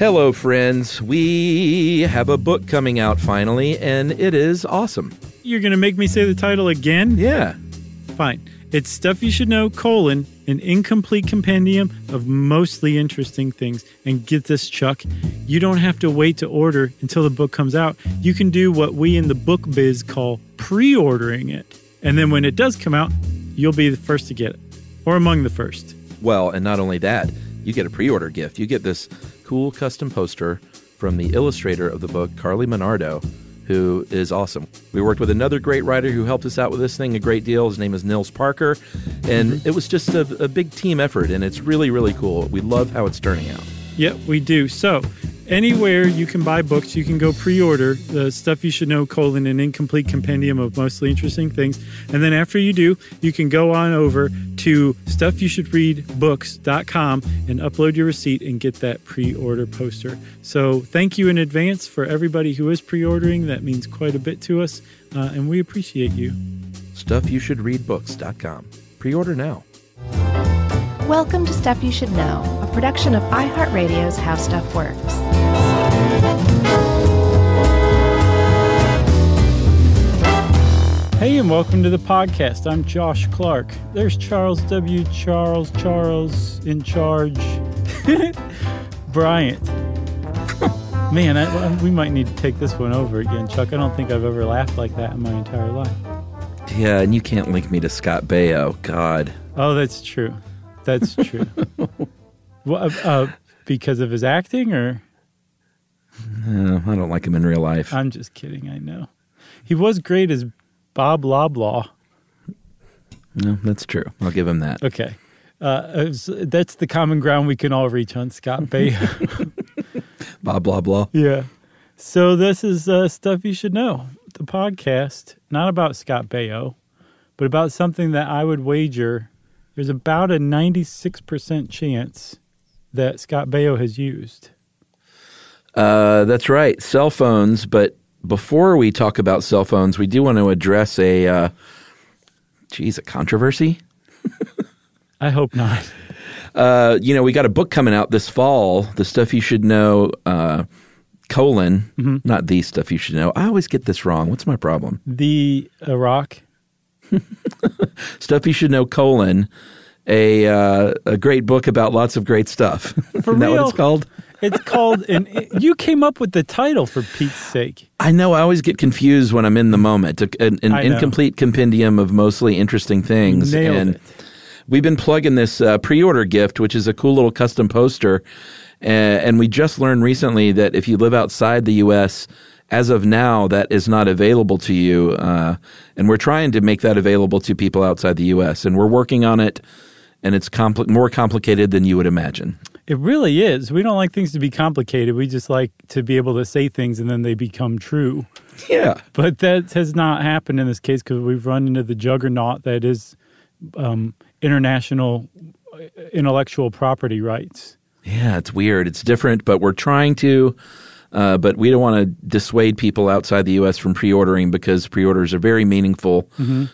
Hello, friends. We have a book coming out finally, and it is awesome. You're going to make me say the title again? Yeah. Fine. It's Stuff You Should Know, colon, an incomplete compendium of mostly interesting things. And get this, Chuck, you don't have to wait to order until the book comes out. You can do what we in the book biz call pre ordering it. And then when it does come out, you'll be the first to get it, or among the first. Well, and not only that, you get a pre order gift. You get this cool custom poster from the illustrator of the book, Carly Monardo, who is awesome. We worked with another great writer who helped us out with this thing a great deal. His name is Nils Parker. And it was just a, a big team effort, and it's really, really cool. We love how it's turning out. Yep, we do. So, anywhere you can buy books, you can go pre-order the stuff you should know: colon an incomplete compendium of mostly interesting things. And then after you do, you can go on over to stuffyoushouldreadbooks.com and upload your receipt and get that pre-order poster. So, thank you in advance for everybody who is pre-ordering. That means quite a bit to us, uh, and we appreciate you. StuffYouShouldReadBooks.com. Pre order now. Welcome to Stuff You Should Know, a production of iHeartRadio's How Stuff Works. Hey, and welcome to the podcast. I'm Josh Clark. There's Charles W. Charles Charles in charge. Bryant. Man, I, we might need to take this one over again, Chuck. I don't think I've ever laughed like that in my entire life. Yeah, and you can't link me to Scott Baio. God. Oh, that's true. That's true. well, uh, uh, because of his acting, or Uh, I don't like him in real life. I'm just kidding. I know he was great as Bob Loblaw. No, that's true. I'll give him that. Okay, uh, was- that's the common ground we can all reach on Scott Bay. Bob blah. yeah. So this is uh, stuff you should know. The podcast, not about Scott Baio, but about something that I would wager there's about a 96% chance that Scott Baio has used. Uh, that's right. Cell phones. But before we talk about cell phones, we do want to address a, uh, geez, a controversy. I hope not. Uh, you know, we got a book coming out this fall, The Stuff You Should Know, uh, colon, not The Stuff You Should Know. I always get this wrong. What's my problem? The Iraq. Stuff You Should Know, colon, a, uh, a great book about lots of great stuff. For Isn't that what it's called? It's called, and you came up with the title for Pete's sake. I know. I always get confused when I'm in the moment. A- An, an incomplete compendium of mostly interesting things. Nailed and it. we've been plugging this uh, pre-order gift, which is a cool little custom poster. Uh, and we just learned recently that if you live outside the U.S., as of now, that is not available to you. Uh, and we're trying to make that available to people outside the U.S. And we're working on it. And it's compli- more complicated than you would imagine. It really is. We don't like things to be complicated. We just like to be able to say things and then they become true. Yeah. But that has not happened in this case because we've run into the juggernaut that is um, international uh, intellectual property rights. Yeah, it's weird. It's different, but we're trying to. Uh, but we don't want to dissuade people outside the U.S. from pre-ordering because pre-orders are very meaningful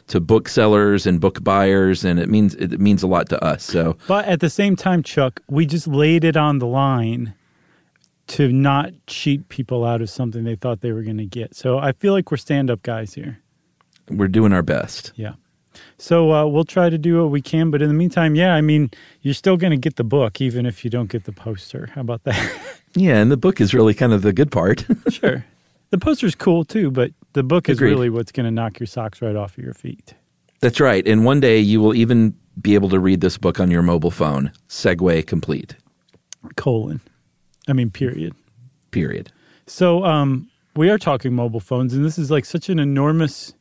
to booksellers and book buyers, and it means it means a lot to us. So But at the same time, Chuck, we just laid it on the line to not cheat people out of something they thought they were going to get. So I feel like we're stand up guys here. we're doing our best. Yeah. So uh, we'll try to do what we can. But in the meantime, yeah, I mean, you're still going to get the book, even if you don't get the poster. How about that? Yeah, and the book is really kind of the good part. sure. The poster's cool too, but the book is Agreed. really what's going to knock your socks right off of your feet. That's right. And one day you will even be able to read this book on your mobile phone. Segway complete. Colon. I mean, period. Period. So um, we are talking mobile phones, and this is like such an enormous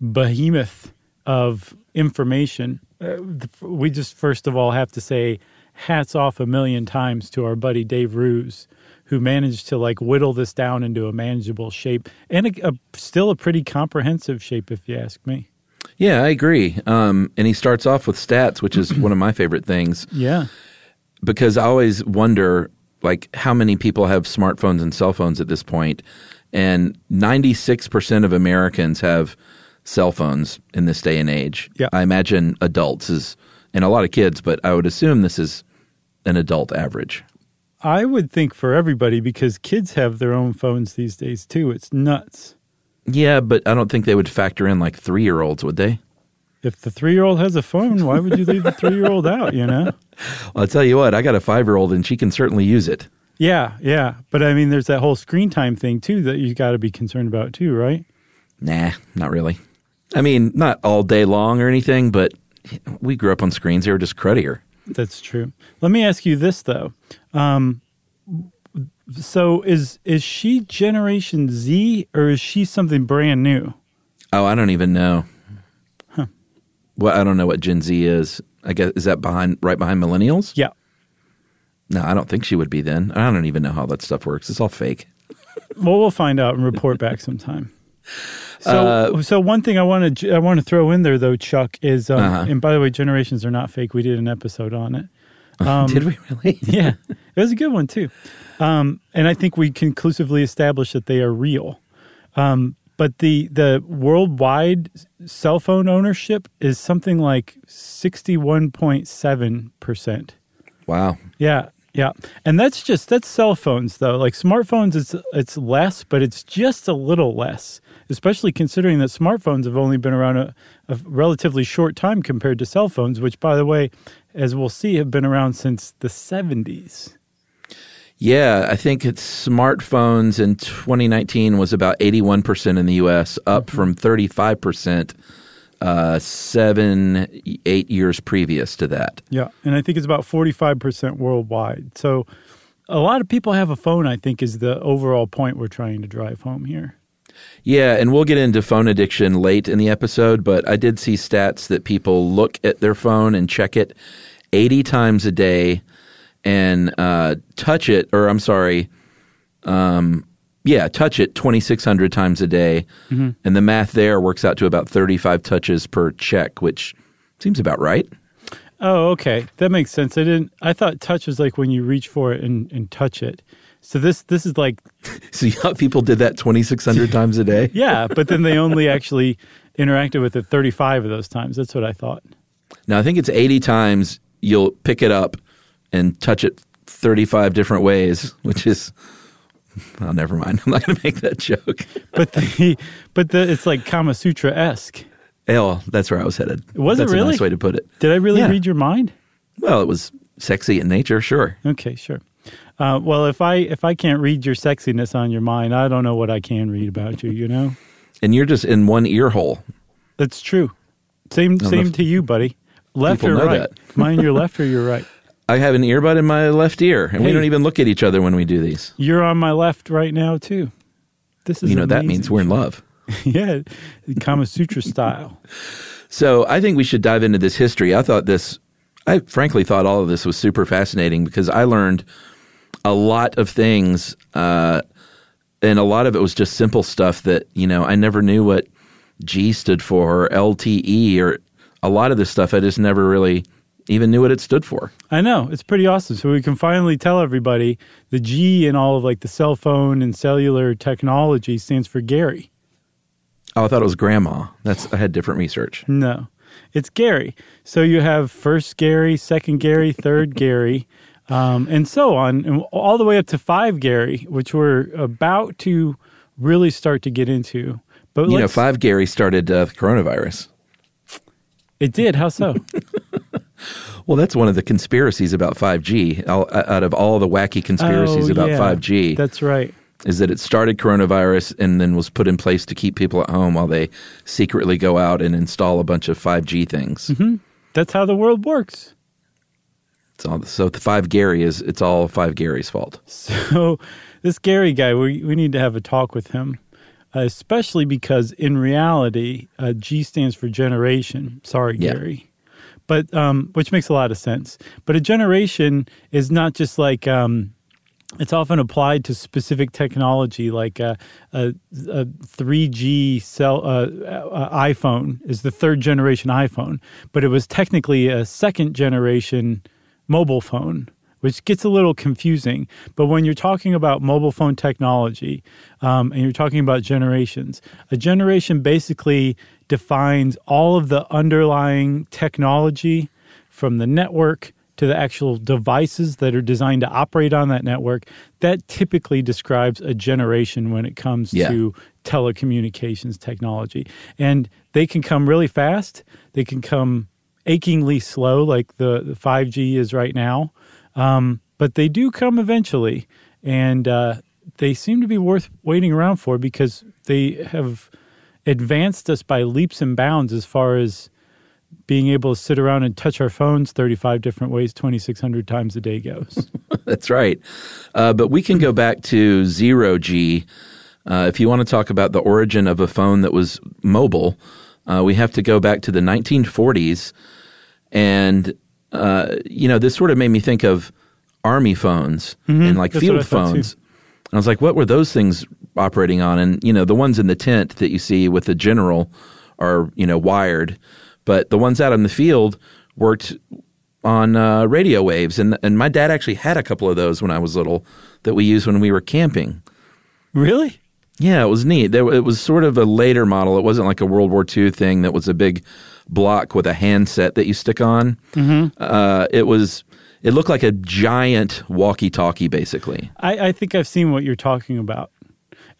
behemoth of information. Uh, we just first of all have to say hats off a million times to our buddy Dave Roos, who managed to like whittle this down into a manageable shape and a, a, still a pretty comprehensive shape, if you ask me. Yeah, I agree. Um, and he starts off with stats, which is one of my favorite things. Yeah. because I always wonder like how many people have smartphones and cell phones at this point and 96% of Americans have cell phones in this day and age. Yeah. I imagine adults is and a lot of kids, but I would assume this is an adult average. I would think for everybody because kids have their own phones these days too. It's nuts. Yeah, but I don't think they would factor in like three year olds, would they? If the three year old has a phone, why would you leave the three year old out, you know? Well, I'll tell you what, I got a five year old and she can certainly use it. Yeah, yeah. But I mean, there's that whole screen time thing too that you got to be concerned about too, right? Nah, not really. I mean, not all day long or anything, but we grew up on screens. They were just cruddier. That's true. Let me ask you this though. Um, so is is she Generation Z or is she something brand new? Oh, I don't even know. Well, I don't know what Gen Z is. I guess is that behind right behind millennials? Yeah. No, I don't think she would be then. I don't even know how that stuff works. It's all fake. Well, we'll find out and report back sometime. So, Uh, so one thing I want to I want to throw in there though, Chuck, is um, Uh-huh. and by the way, generations are not fake. We did an episode on it. Um, Did we really? yeah, it was a good one too. Um, and I think we conclusively established that they are real. Um, but the the worldwide cell phone ownership is something like sixty one point seven percent. wow. Yeah, yeah, and that's just that's cell phones though. Like smartphones, it's it's less, but it's just a little less. Especially considering that smartphones have only been around a, a relatively short time compared to cell phones, which, by the way, as we'll see, have been around since the seventies. Yeah, I think it's smartphones in 2019 was about 81% in the US, up from 35% uh, seven, eight years previous to that. Yeah, and I think it's about forty five percent worldwide. So, a lot of people have a phone. I think is the overall point we're trying to drive home here. Yeah, and we'll get into phone addiction late in the episode, but I did see stats that people look at their phone and check it 80 times a day and uh, touch it, or I'm sorry, um, yeah, touch it 2,600 times a day. And the math there works out to about 35 touches per check, which seems about right. Oh, okay, that makes sense. I didn't. I thought touch was like when you reach for it and, and touch it. So this this is like So you people did that 2,600 times a day? yeah, but then they only actually interacted with it thirty five of those times. That's what I thought. Now, I think it's 80 times you'll pick it up and touch it 35 different ways, which is, oh, never mind. I'm not going to make that joke. But the but the it's like Kama Sutra esque. Oh, that's where I was headed. Was it that's really? a nice way to put it. Did I really Yeah. read your mind? Well, it was sexy in nature, sure. Okay, sure. Uh, well, if I if I can't read your sexiness on your mind, I don't know what I can read about you. You know, And you're just in one ear hole. that's true. Same same to you, buddy. Left or right? Mine, your left or your right? I have an earbud in my left ear, and we don't even look at each other when we do these. You're on my left right now too. This is You know, that means we're in love. yeah, Kama Sutra style. So I think we should dive into this history. I thought this, I frankly thought all of this was super fascinating because I learned a lot of things, uh, and a lot of it was just simple stuff that you know I never knew what G stood for or LTE or a lot of this stuff I just never really even knew what it stood for. I know it's pretty awesome. So we can finally tell everybody the G in all of like the cell phone and cellular technology stands for Gary. Oh, I thought it was grandma. That's I had different research. No, it's Gary. So you have first Gary, second Gary, third Gary, um, and so on, and all the way up to five Gary, which we're about to really start to get into. But You know, five Gary started uh, coronavirus. It did. How so? Well, that's one of the conspiracies about 5G. All, out of all the wacky conspiracies Oh, about yeah. 5G, That's right. is that it started coronavirus and then was put in place to keep people at home while they secretly go out and install a bunch of 5G things. That's how the world works. All, so the five Gary is it's all five Gary's fault. So this Gary guy, we we need to have a talk with him, uh, especially because in reality, uh, G stands for generation. Sorry, Yeah. Gary, but um, which makes a lot of sense. But a generation is not just like. Um, it's often applied to specific technology, like a, a, a 3G cell uh, uh, iPhone is the third generation iPhone, but it was technically a second generation mobile phone, which gets a little confusing. But when you're talking about mobile phone technology um, and you're talking about generations, a generation basically defines all of the underlying technology from the network to the actual devices that are designed to operate on that network, that typically describes a generation when it comes Yeah. to telecommunications technology. And they can come really fast, they can come achingly slow, like the, the 5G is right now. Um, but they do come eventually. And uh, they seem to be worth waiting around for because they have advanced us by leaps and bounds as far as being able to sit around and touch our phones 35 different ways 2600 times a day goes That's right. Uh, but we can go back to zero G. Uh, if you want to talk about the origin of a phone that was mobile, uh, we have to go back to the 1940s. And, uh, you know, this sort of made me think of army phones and like Mm-hmm. That's field phones. And I was like, what were those things operating on? And, you know, the ones in the tent that you see with the general are, you know, wired. But the ones out in the field worked on uh, radio waves. And, and my dad actually had a couple of those when I was little that we used when we were camping. really Yeah, it was neat. There, it was sort of a later model. It wasn't like a World War II thing that was a big block with a handset that you stick on. Mm-hmm. Uh, it was. It looked like a giant walkie-talkie, basically. I, I think i've seen what you're talking about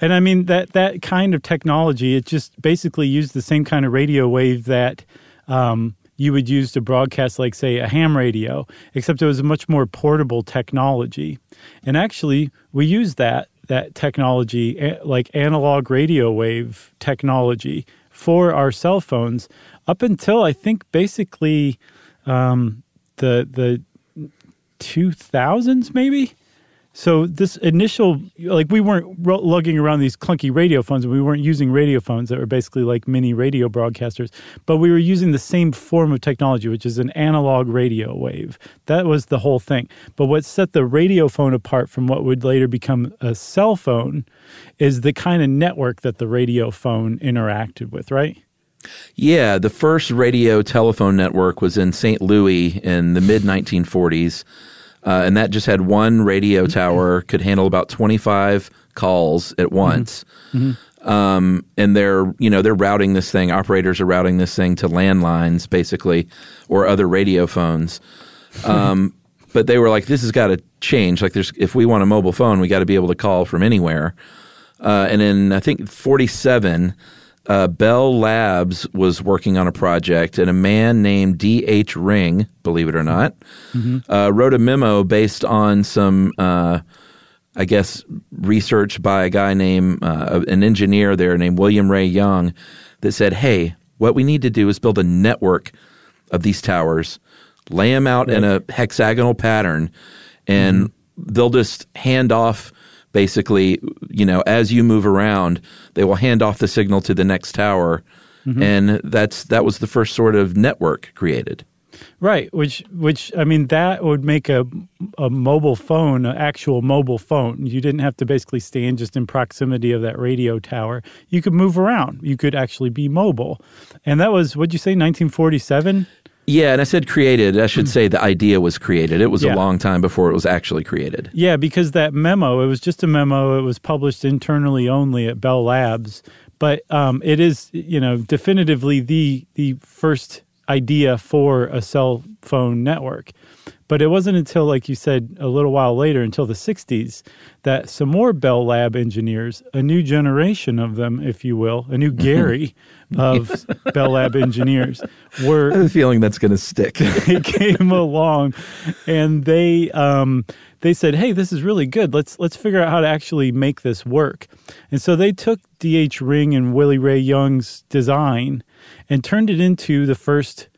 and i mean that that kind of technology it just basically used the same kind of radio wave that um, you would use to broadcast like say a ham radio except it was a much more portable technology and actually we use that that technology like analog radio wave technology for our cell phones up until i think basically um, the the 2000s maybe so this initial like we weren't lugging around these clunky radio phones we weren't using radio phones that were basically like mini radio broadcasters but we were using the same form of technology which is an analog radio wave. That was the whole thing. But what set the radio phone apart from what would later become a cell phone is the kind of network that the radio phone interacted with right? Yeah, the first radio telephone network was in St. Louis in the mid 1940s, uh, and that just had one radio tower, could handle about 25 calls at once. Um, and they're you know they're routing this thing. Operators are routing this thing to landlines, basically, or other radio phones. Um, but they were like, this has got to change. Like, there's if we want a mobile phone, we got to be able to call from anywhere. Uh, and in I think 47, uh, Bell Labs was working on a project, and a man named D.H. Ring, believe it or not, uh, wrote a memo based on some, uh, I guess, research by a guy named, uh, an engineer there named William Rae Young that said, hey, what we need to do is build a network of these towers, lay them out in a hexagonal pattern, and they'll just hand off basically, you know, as you move around, they will hand off the signal to the next tower. Mm-hmm. And that's that was the first sort of network created. Right, which which I mean that would make a a mobile phone, an actual mobile phone. You didn't have to basically stand just in proximity of that radio tower. You could move around. You could actually be mobile. And that was what'd you say, 1947? Yeah, and I said created. I should say the idea was created. It was Yeah. a long time before it was actually created. Yeah, because that memo, it was just a memo. It was published internally only at Bell Labs, but um, it is, you know, definitively the the first idea for a cell phone network. But it wasn't until, like you said, a little while later, until the '60s, that some more Bell Lab engineers, a new generation of them, if you will, a new Gary of Bell Lab engineers, were I have a feeling that's going to stick. they came along and they um, they said, "Hey, this is really good. Let's let's figure out how to actually make this work." And so they took D.H. Ring and Willie Rae Young's design and turned it into the first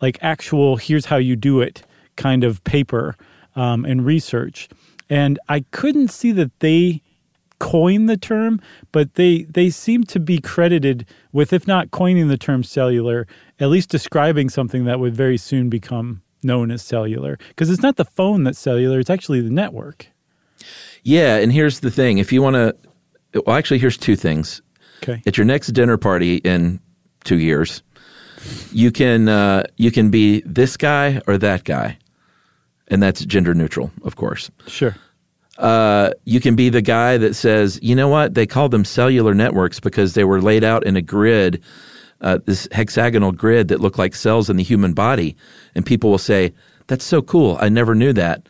like actual here's how you do it kind of paper um, and research. And I couldn't see that they coined the term, but they they seem to be credited with, if not coining the term cellular, at least describing something that would very soon become known as cellular. Because it's not the phone that's cellular; it's actually the network. yeah, and here's the thing: if you want to, well, actually, here's two things. Okay. At your next dinner party in two years, you can uh, you can be this guy or that guy, and that's gender neutral, of course. Sure. uh, you can be the guy that says, you know what, they called them cellular networks because they were laid out in a grid, uh, this hexagonal grid that looked like cells in the human body. And people will say, that's so cool. I never knew that.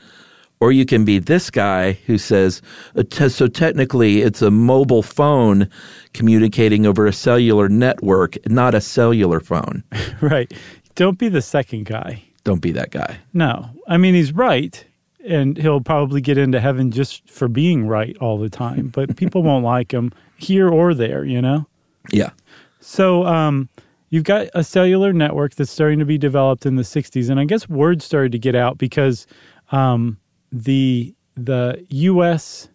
Or you can be this guy who says, "Uh, so technically it's a mobile phone communicating over a cellular network, not a cellular phone. right. Don't be the second guy. Don't be that guy. No. I mean, he's right. And he'll probably get into heaven just for being right all the time. But people won't like him here or there, you know? Yeah. So um, you've got a cellular network that's starting to be developed in the 60s. And I guess word started to get out because um, the, the U.S.,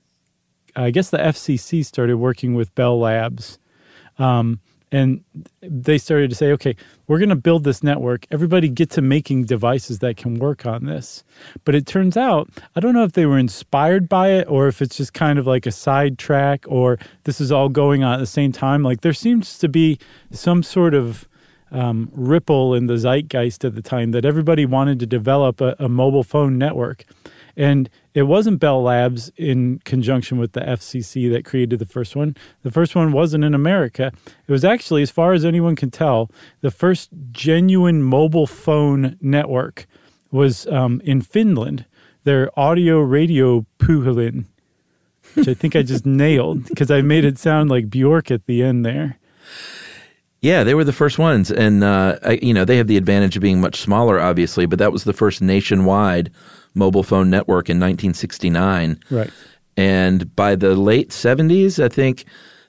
I guess the FCC started working with Bell Labs. Um, and they started to say, okay, we're going to build this network. Everybody get to making devices that can work on this. But it turns out, I don't know if they were inspired by it or if it's just kind of like a side track or this is all going on at the same time. Like there seems to be some sort of um, ripple in the zeitgeist at the time that everybody wanted to develop a, a mobile phone network. And it wasn't Bell Labs in conjunction with the FCC that created the first one. The first one wasn't in America. It was actually, as far as anyone can tell, the first genuine mobile phone network was um, in Finland. Their audio radio puhelin, which I think I just nailed because I made it sound like Bjork at the end there. Yeah, they were the first ones, and uh, you know they have the advantage of being much smaller, obviously. But that was the first nationwide mobile phone network in 1969. Right. And by the late 70s, I think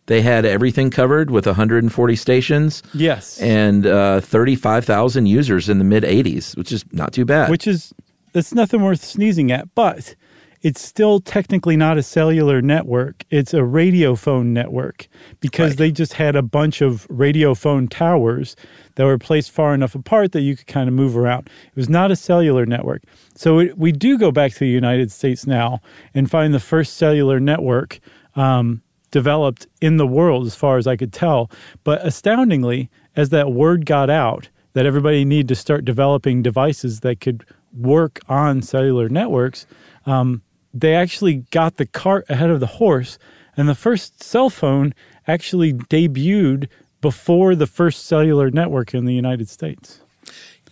they had everything covered with 140 stations Yes. and uh, 35,000 users in the mid 80s, which is not too bad. which is that's nothing worth sneezing at, but it's still technically not a cellular network. It's a radio phone network because Right. they just had a bunch of radio phone towers that were placed far enough apart that you could kind of move around. It was not a cellular network. So it, we do go back to the United States now and find the first cellular network um, developed in the world, as far as I could tell. But astoundingly, as that word got out, that everybody needed to start developing devices that could work on cellular networks, um, they actually got the cart ahead of the horse. And the first cell phone actually debuted before the first cellular network in the United States.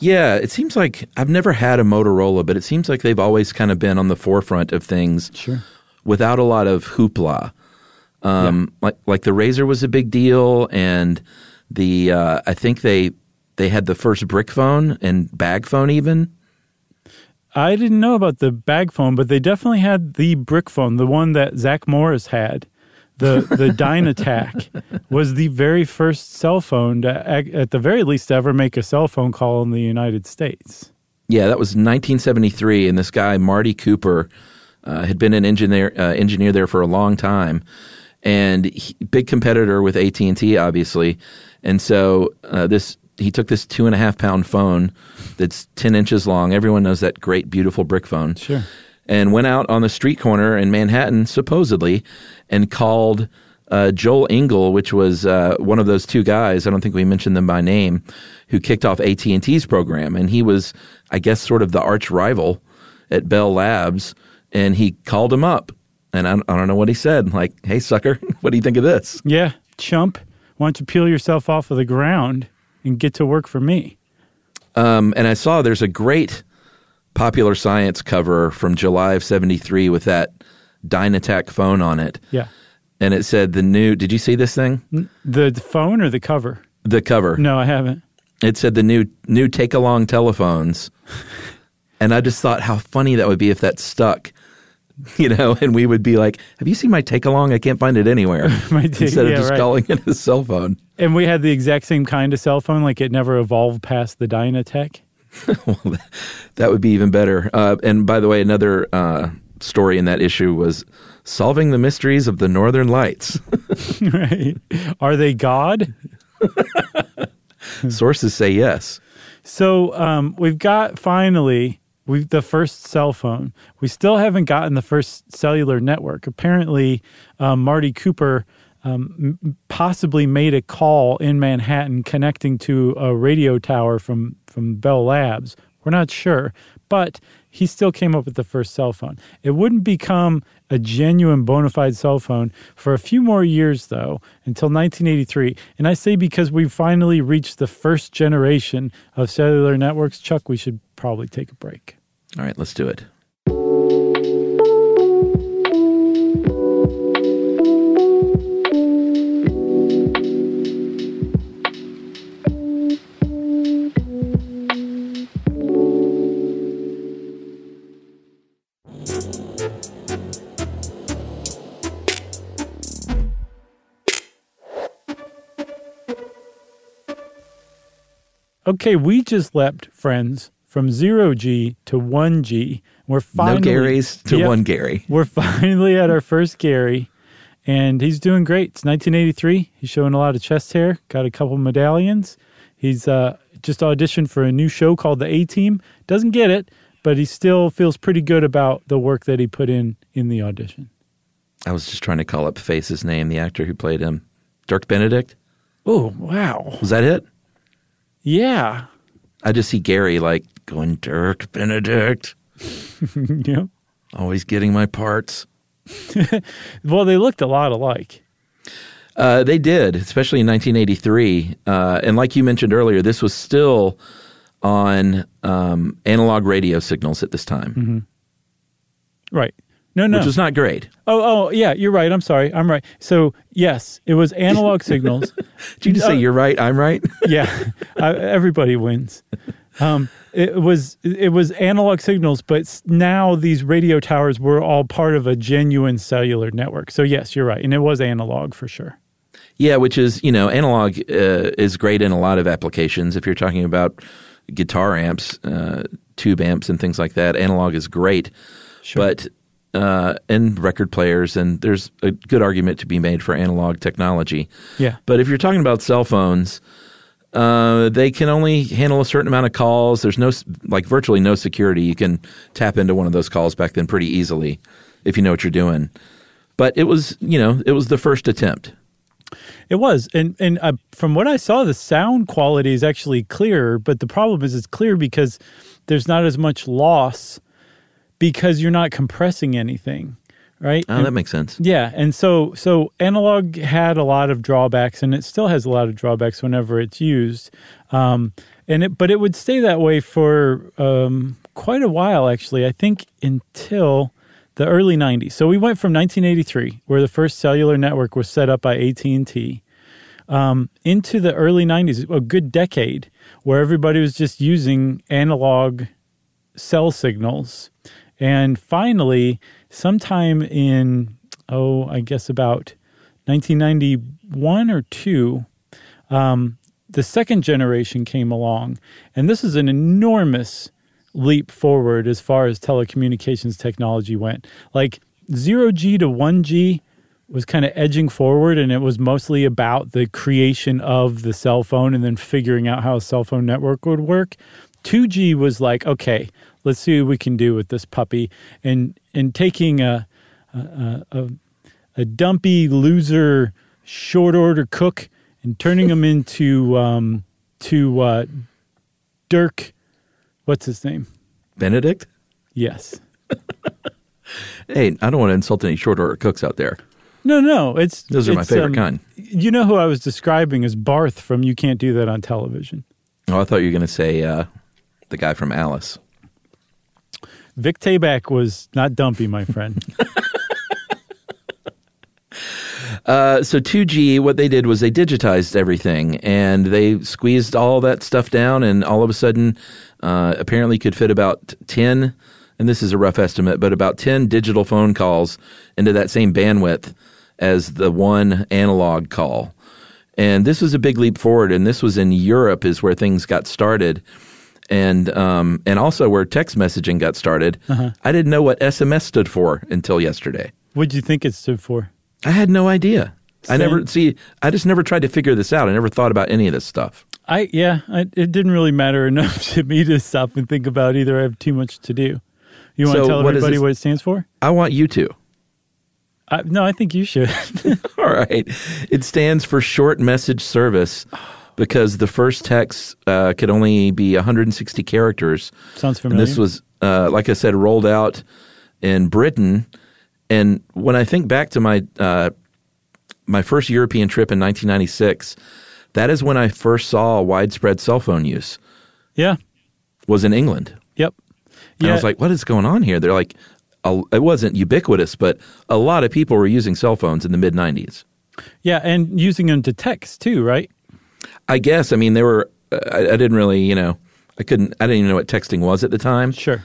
Yeah, it seems like I've never had a Motorola, but it seems like they've always kind of been on the forefront of things Sure. without a lot of hoopla. Um, Like like the Razr was a big deal, and the uh, I think they they had the first brick phone and bag phone even. I didn't know about the bag phone, but they definitely had the brick phone, the one that Zach Morris had. The the Dynatac was the very first cell phone to, at the very least, ever make a cell phone call in the United States. Yeah, that was 1973, and this guy Marty Cooper uh, had been an engineer uh, engineer there for a long time, and he, big competitor with AT and T, obviously. And so uh, this he took this two and a half pound phone that's 10 inches long. Everyone knows that great, beautiful brick phone. Sure. And went out on the street corner in Manhattan, supposedly, and called uh, Joel Engel, which was uh, one of those two guys. I don't think we mentioned them by name, who kicked off AT and T's program, and he was, I guess, sort of the arch rival at Bell Labs. And he called him up, and I, I don't know what he said. Like, "Hey, sucker, what do you think of this?" Yeah, chump, why don't you peel yourself off of the ground and get to work for me? Um, and I saw there's a great popular science cover from July of '73 with that Dynatac phone on it, Yeah. and it said the new. Did you see this thing? The, the phone or the cover? The cover. No, I haven't. It said the new new take along telephones, and I just thought how funny that would be if that stuck. You know, and we would be like, "Have you seen my take along? I can't find it anywhere." My take- Instead of yeah, just right. calling it a cell phone. And we had the exact same kind of cell phone, like it never evolved past the DynaTAC. well, that would be even better. Uh, and by the way, another uh, story in that issue was solving the mysteries of the Northern Lights. right. Are they God? Sources say yes. So um, we've got finally we've the first cell phone. We still haven't gotten the first cellular network. Apparently, um, Marty Cooper um, possibly made a call in Manhattan connecting to a radio tower from from Bell Labs. We're not sure, but he still came up with the first cell phone. It wouldn't become a genuine bona fide cell phone for a few more years, though, until 1983. And I say because we finally reached the first generation of cellular networks, Chuck, we should probably take a break. All right, let's do it. Okay, we just leapt, friends, from zero G to one G. We're finally no Garys to Yep. one Gary. We're finally at our first Gary, and he's doing great. It's 1983. He's showing a lot of chest hair. Got a couple medallions. He's uh, just auditioned for a new show called The A Team. Doesn't get it, but he still feels pretty good about the work that he put in in the audition. I was just trying to call up Face's name, the actor who played him. Dirk Benedict? Oh wow! Was that it? Yeah, I just see Gary like going, Dirk Benedict, yeah. always getting my parts. Well, they looked a lot alike. Uh, they did, especially in 1983. Uh, and like you mentioned earlier, this was still on um, analog radio signals at this time, Right. No, no. which was not great. oh, oh, yeah. You're right. I'm sorry. I'm right. So yes, it was analog signals. Did you just say Uh, you're right? I'm right. yeah, I, everybody wins. Um, it was it was analog signals, but now these radio towers were all part of a genuine cellular network. So yes, you're right, and it was analog for sure. yeah, which is you know analog uh, is great in a lot of applications. If you're talking about guitar amps, uh, tube amps, and things like that, analog is great. Sure. But uh, and record players, and there's a good argument to be made for analog technology. Yeah, But if you're talking about cell phones, uh, they can only handle a certain amount of calls. There's no, like, virtually no security. You can tap into one of those calls back then pretty easily if you know what you're doing. But it was, you know, it was the first attempt. it was, and and uh, from what I saw, the sound quality is actually clearer. But the problem is, it's clear because there's not as much loss because you're not compressing anything, right? Oh, that makes sense. Yeah, and so so analog had a lot of drawbacks, and it still has a lot of drawbacks whenever it's used. Um, and it, but it would stay that way for um, quite a while, actually. I think until the early '90s. So we went from 1983, where the first cellular network was set up by AT and T, um, into the early '90s, a good decade, where everybody was just using analog cell signals. And finally, sometime in, oh, I guess about 1991 or two, um, the second generation came along. And this is an enormous leap forward as far as telecommunications technology went. Like 0G to 1G was kind of edging forward, and it was mostly about the creation of the cell phone and then figuring out how a cell phone network would work. 2G was like, okay, let's see what we can do with this puppy, and and taking a a, a, a dumpy loser short order cook and turning him into um, to uh, Dirk, what's his name? Benedict? Yes. Hey, I don't want to insult any short order cooks out there. No, no, it's Those are my favorite um, kind. You know who I was describing as Barth from You Can't Do That on Television. Oh, I thought you were going to say uh, the guy from Alice. Vic Tayback was not dumpy, my friend. Uh, so 2G, what they did was they digitized everything and they squeezed all that stuff down, and all of a sudden, uh, apparently could fit about 10, and this is a rough estimate, but about 10 digital phone calls into that same bandwidth as the one analog call. And this was a big leap forward, and this was in Europe, is where things got started. And um, and also where text messaging got started. I didn't know what SMS stood for until yesterday. What'd you think it stood for? I had no idea. I never see. I just never tried to figure this out. I never thought about any of this stuff. I yeah, I, it didn't really matter enough to me to stop and think about either. I have too much to do. You want So to tell what everybody what it stands for? I want you to. I, no, I think you should. All right. It stands for short message service because the first text uh, could only be 160 characters. Sounds And familiar. this was, uh, like I said, rolled out in Britain. And when I think back to my uh, my first European trip in 1996, that is when I first saw widespread cell phone use. yeah. Was in England. Yep. And I was like, what is going on here? They're like, it wasn't ubiquitous, but a lot of people were using cell phones in the mid 90s. Yeah, and using them to text too, right? I guess. I mean, there were, I, I didn't really, you know, I couldn't, I didn't even know what texting was at the time, Sure.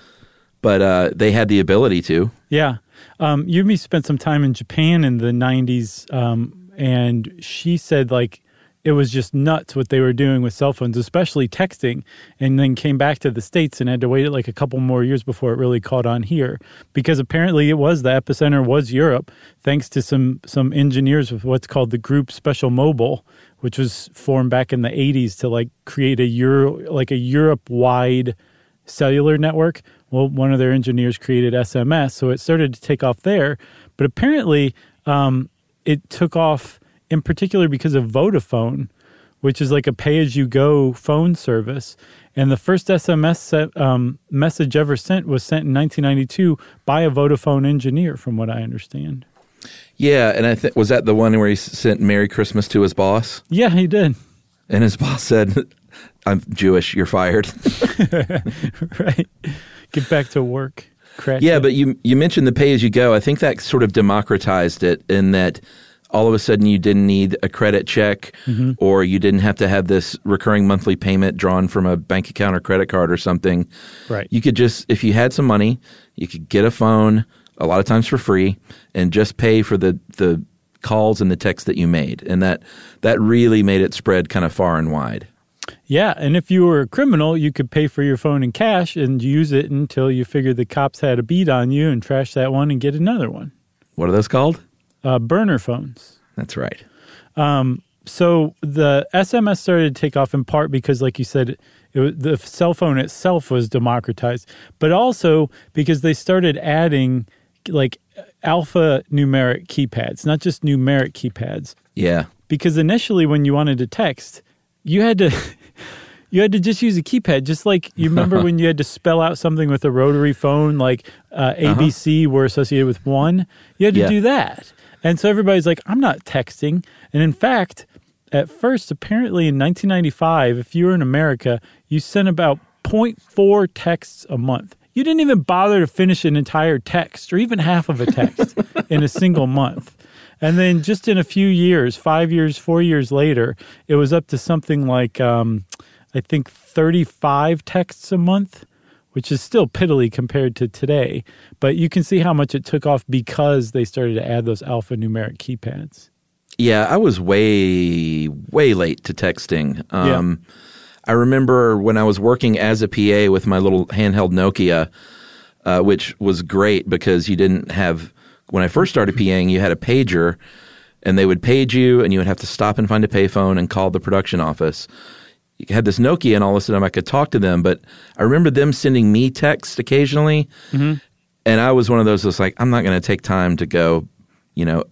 but uh, they had the ability to. Yeah. Um, Yumi spent some time in Japan in the 90s, um, and she said, like, it was just nuts what they were doing with cell phones, especially texting, and then came back to the States and had to wait like a couple more years before it really caught on here. Because apparently it was the epicenter was Europe, thanks to some some engineers with what's called the Group Special Mobile, which was formed back in the 80s to like create a Euro like a Europe wide cellular network. Well, one of their engineers created SMS, so it started to take off there. But apparently, um, it took off in particular because of Vodafone, which is like a pay-as-you-go phone service. And the first SMS set, um, message ever sent was sent in 1992 by a Vodafone engineer, from what I understand. Yeah. And I think, was that the one where he sent Merry Christmas to his boss? Yeah, he did. And his boss said, I'm Jewish, you're fired. right. Get back to work. Crash Yeah, it. but you you mentioned the pay as you go. I think that sort of democratized it in that all of a sudden you didn't need a credit check Mm-hmm. or you didn't have to have this recurring monthly payment drawn from a bank account or credit card or something. Right. You could just if you had some money, you could get a phone a lot of times for free and just pay for the the calls and the texts that you made. And that that really made it spread kind of far and wide. Yeah, and if you were a criminal, you could pay for your phone in cash and use it until you figured the cops had a beat on you and trash that one and get another one. What are those called? Uh, burner phones. That's right. So the SMS started to take off in part because, like you said, it was, the cell phone itself was democratized, but also because they started adding like alpha numeric keypads, not just numeric keypads. Yeah. because initially when you wanted to text you had to you had to just use a keypad just like you remember when you had to spell out something with a rotary phone like uh, abc were associated with one you had to Yeah. do that and so everybody's like i'm not texting and in fact at first apparently in 1995 if you were in america you sent about 0.4 texts a month you didn't even bother to finish an entire text or even half of a text in a single month and then just in a few years, five years, four years later, it was up to something like, um, I think, 35 texts a month, which is still piddly compared to today. But you can see how much it took off because they started to add those alphanumeric keypads. Yeah, I was way, way late to texting. Um, I remember when I was working as a PA with my little handheld Nokia, uh, which was great because you didn't have, when I first started PAing, you had a pager and they would page you and you would have to stop and find a payphone and call the production office. You had this Nokia and all of a sudden I could talk to them, but I remember them sending me text occasionally. And I was one of those that's like, I'm not going to take time to go, you know,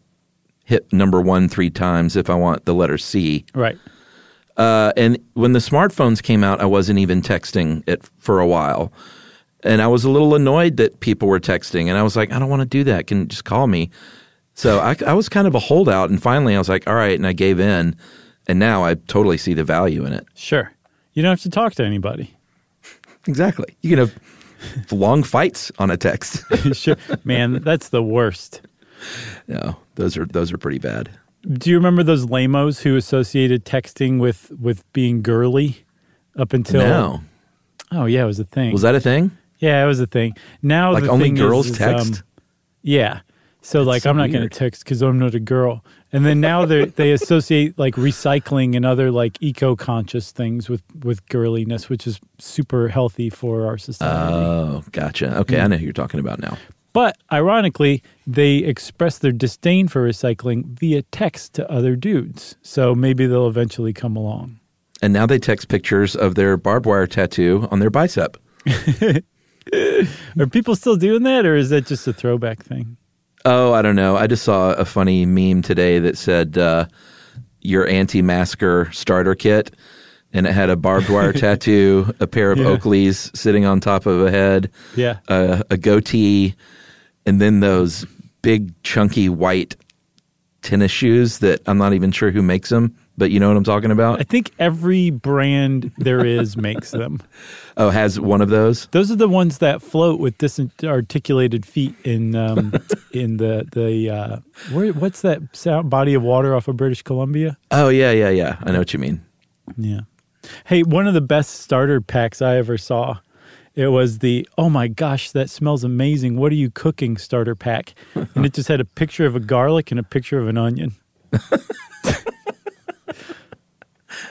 hit number one three times if I want the letter C. Right. Uh, and when the smartphones came out, I wasn't even texting it for a while. And I was a little annoyed that people were texting. And I was like, I don't want to do that. Can you just call me? So I, I was kind of a holdout. And finally, I was like, all right. And I gave in. And now I totally see the value in it. Sure. You don't have to talk to anybody. Exactly. You can have long fights on a text. sure. Man, that's the worst. no, those are those are pretty bad. Do you remember those lamos who associated texting with, with being girly up until. no, Oh, yeah, it was a thing. was that a thing? Yeah, it was a thing. Now Like the only thing is- girls is, text? um, yeah. So like so I'm not going weird. to text because I'm not a girl. And then now they they associate like recycling and other like eco conscious things with with girliness, which is super healthy for our society. Oh, gotcha. Okay, I know who you're talking about now. But ironically, they express their disdain for recycling via text to other dudes. So maybe they'll eventually come along. And now they text pictures of their barbed wire tattoo on their bicep. Are people still doing that, or is that just a throwback thing? Oh, I don't know. I just saw a funny meme today that said uh, your anti-masker starter kit, and it had a barbed wire tattoo, a pair of Yeah. Oakleys sitting on top of a head, Yeah. a, a goatee, and then those big chunky white tennis shoes that I'm not even sure who makes them, but you know what I'm talking about? I think every brand there is makes them. Oh, has one of those? Those are the ones that float with disarticulated feet in um, in the the uh, where, what's that sound, body of water off of British Columbia? Oh, yeah, yeah, yeah. I know what you mean. Yeah. Hey, one of the best starter packs I ever saw. It was the oh my gosh, that smells amazing. What are you cooking starter pack? And it just had a picture of a garlic and a picture of an onion.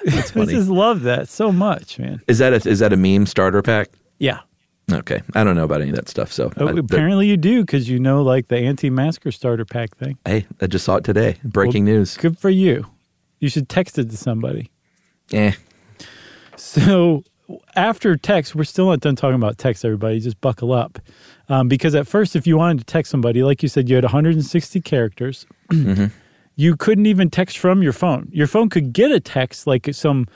That's I just love that so much, man. Is that a, is that a meme starter pack? Yeah. Okay, I don't know about any of that stuff. So Oh, I- the- apparently you do because you know like the anti-masker starter pack thing. hey, I just saw it today. Breaking news. Good for you. You should text it to somebody. Yeah. So after text, we're still not done talking about text, everybody. Just buckle up. Um, because at first, if you wanted to text somebody, like you said, you had 160 characters. You couldn't even text from your phone. Your phone could get a text like some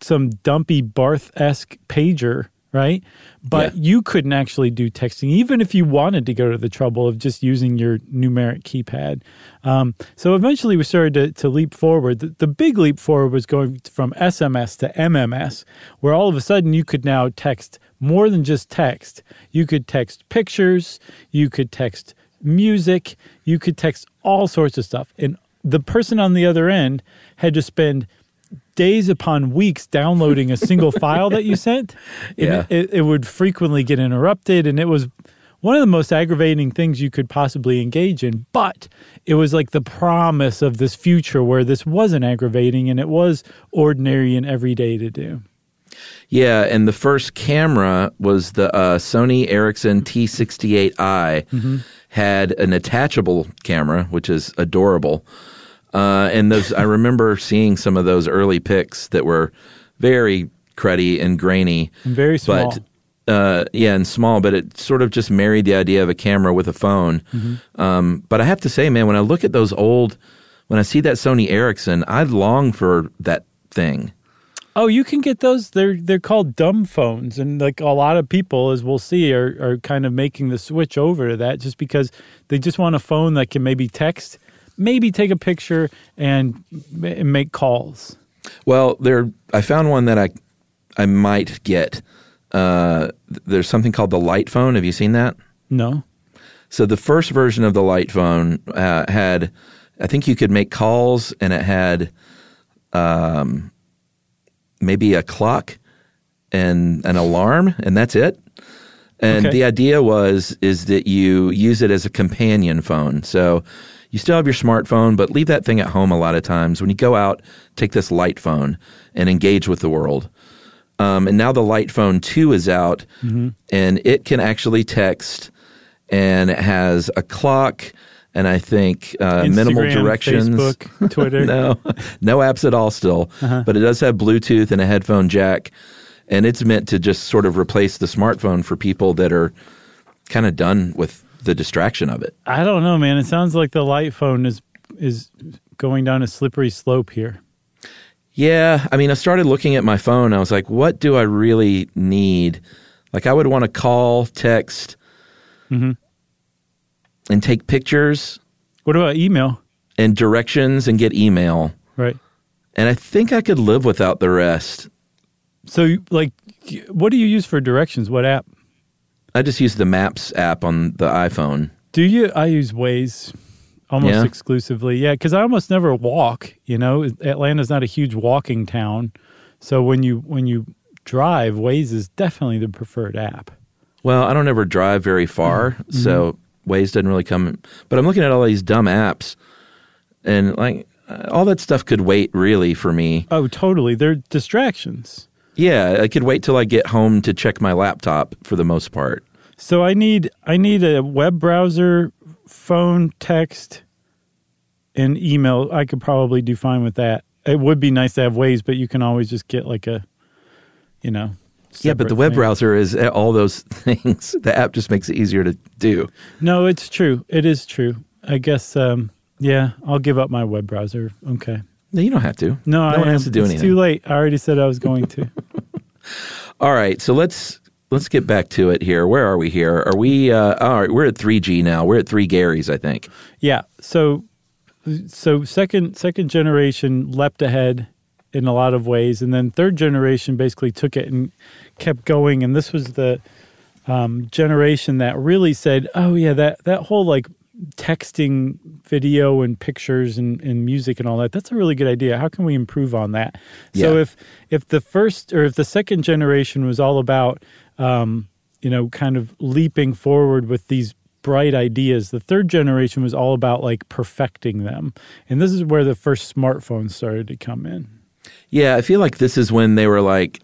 some dumpy Barth esque pager, right? But Yeah. you couldn't actually do texting, even if you wanted to go to the trouble of just using your numeric keypad. Um, so eventually, we started to, to leap forward. The, the big leap forward was going from SMS to MMS, where all of a sudden you could now text more than just text. You could text pictures, you could text music, you could text all sorts of stuff. And the person on the other end had to spend days upon weeks downloading a single file that you sent. Yeah. It, it would frequently get interrupted, and it was one of the most aggravating things you could possibly engage in. But it was like the promise of this future where this wasn't aggravating and it was ordinary and everyday to do. Yeah, and the first camera was the uh, Sony Ericsson T68i. Had an attachable camera, which is adorable. Uh, and those, I remember seeing some of those early pics that were very cruddy and grainy, And very small. but uh, yeah, and small. But it sort of just married the idea of a camera with a phone. Um, but I have to say, man, when I look at those old, when I see that Sony Ericsson, I long for that thing. Oh, you can get those. They're they're called dumb phones, and like a lot of people, as we'll see, are are kind of making the switch over to that just because they just want a phone that can maybe text, maybe take a picture, and, ma- make calls. Well, there I found one that I I might get. Uh, there's something called the Light Phone. Have you seen that? No, So the first version of the Light Phone uh, had, I think you could make calls, and it had, um, maybe a clock and an alarm, and that's it. And Okay. the idea was is that you use it as a companion phone. So you still have your smartphone, but leave that thing at home a lot of times. When you go out, take this light phone and engage with the world. Um, and now the light phone 2 is out, and it can actually text, and it has a clock, and I think uh, minimal Instagram, directions. Facebook, Twitter. no, no apps at all still, but it does have Bluetooth and a headphone jack, and it's meant to just sort of replace the smartphone for people that are kind of done with the distraction of it. I don't know, man. It sounds like the light phone is is going down a slippery slope here. Yeah, I mean, I started looking at my phone. I was like, what do I really need? Like, I would want to call, text, mm-hmm. and take pictures What about email? and directions and get email. Right. And I think I could live without the rest. So, like, what do you use for directions? What app? I just use the Maps app on the iPhone. Do you? I use Waze almost Yeah? exclusively. Yeah, because I almost never walk. You know, Atlanta's not a huge walking town, so when you when you drive, Waze is definitely the preferred app. Well, I don't ever drive very far, Mm-hmm. so Waze doesn't really come. But I'm looking at all these dumb apps, and like uh, all that stuff could wait really for me. Oh, totally. They're distractions. Yeah, I could wait till I get home to check my laptop for the most part. So I need I need a web browser, phone, text, and email. I could probably do fine with that. It would be nice to have Waze, but you can always just get like a, you know. Yeah, but the web thing. browser is all those things. The app just makes it easier to do. No, it's true. It is true. I guess. Um, yeah, I'll give up my web browser. Okay. No, you don't have to. No, no I one am. has to do it's anything. too late. I already said I was going to. All right, so let's let's get back to it here. Where are we here? Are we? Uh, all right, we're at 3G now. We're at three Garys, I think. yeah. So, so second second generation leapt ahead in a lot of ways. And then third generation basically took it and kept going. And this was the um, generation that really said, "Oh yeah, that that whole like texting video and pictures and, and music and all that that's a really good idea how can we improve on that so if if the first or if the second generation was all about um, you know kind of leaping forward with these bright ideas the third generation was all about like perfecting them and this is where the first smartphones started to come in Yeah, I feel like this is when they were like,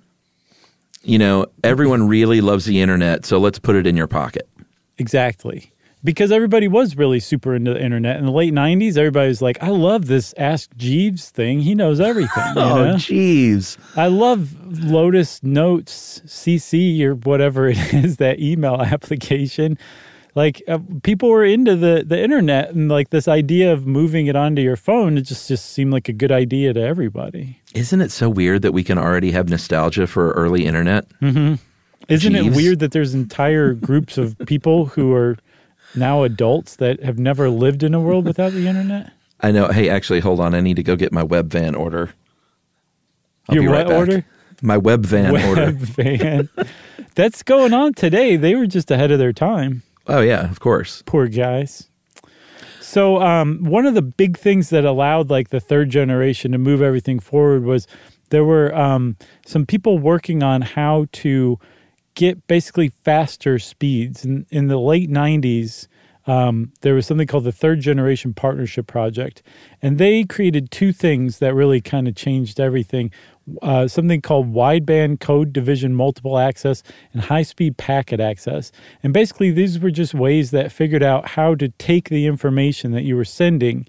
you know, everyone really loves the internet, so let's put it in your pocket. Exactly. Because everybody was really super into the internet in the late '90s. Everybody was like, "I love this Ask Jeeves thing. He knows everything." You Oh, know? jeez. I love Lotus Notes CC or whatever it is that email application. Like uh, people were into the the internet and like this idea of moving it onto your phone. It just just seemed like a good idea to everybody. Isn't it so weird that we can already have nostalgia for early internet? Isn't it weird that there's entire groups of people who are now adults that have never lived in a world without the internet? I know. Hey, actually, hold on. I need to go get my Webvan order. I'll Your right what back. order? My Webvan Web order. van. That's going on today. They were just ahead of their time. Oh yeah, of course. Poor guys. So um, one of the big things that allowed like the third generation to move everything forward was there were um, some people working on how to get basically faster speeds. In, in the late '90s, um, there was something called the Third Generation Partnership Project, and they created two things that really kind of changed everything. Uh, something called wideband code division multiple access and high speed packet access. And basically, these were just ways that figured out how to take the information that you were sending,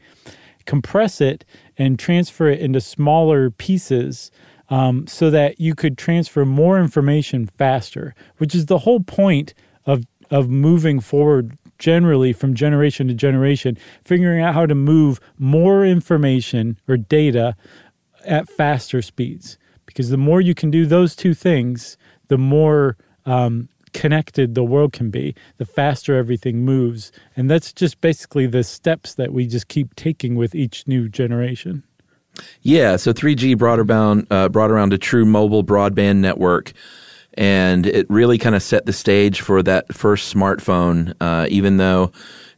compress it, and transfer it into smaller pieces um, so that you could transfer more information faster, which is the whole point of, of moving forward generally from generation to generation, figuring out how to move more information or data at faster speeds. Because the more you can do those two things, the more um, connected the world can be, the faster everything moves. And that's just basically the steps that we just keep taking with each new generation. Yeah, so 3G brought around uh, brought around a true mobile broadband network, and it really kind of set the stage for that first smartphone. Uh, even though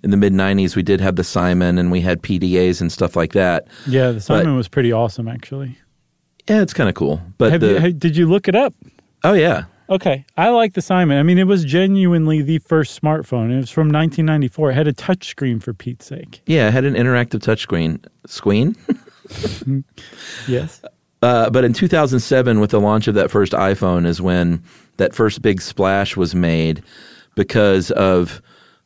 in the mid 90s we did have the Simon and we had PDAs and stuff like that. Yeah, the Simon was pretty awesome, actually. Yeah, it's kind of cool. But Have the you, did you look it up? oh yeah, Okay, I like the Simon. I mean, it was genuinely the first smartphone. It was from 1994. It had a touchscreen for Pete's sake. yeah, it had an interactive touchscreen. Screen. Yes. Uh, but in 2007, with the launch of that first iPhone, is when that first big splash was made because of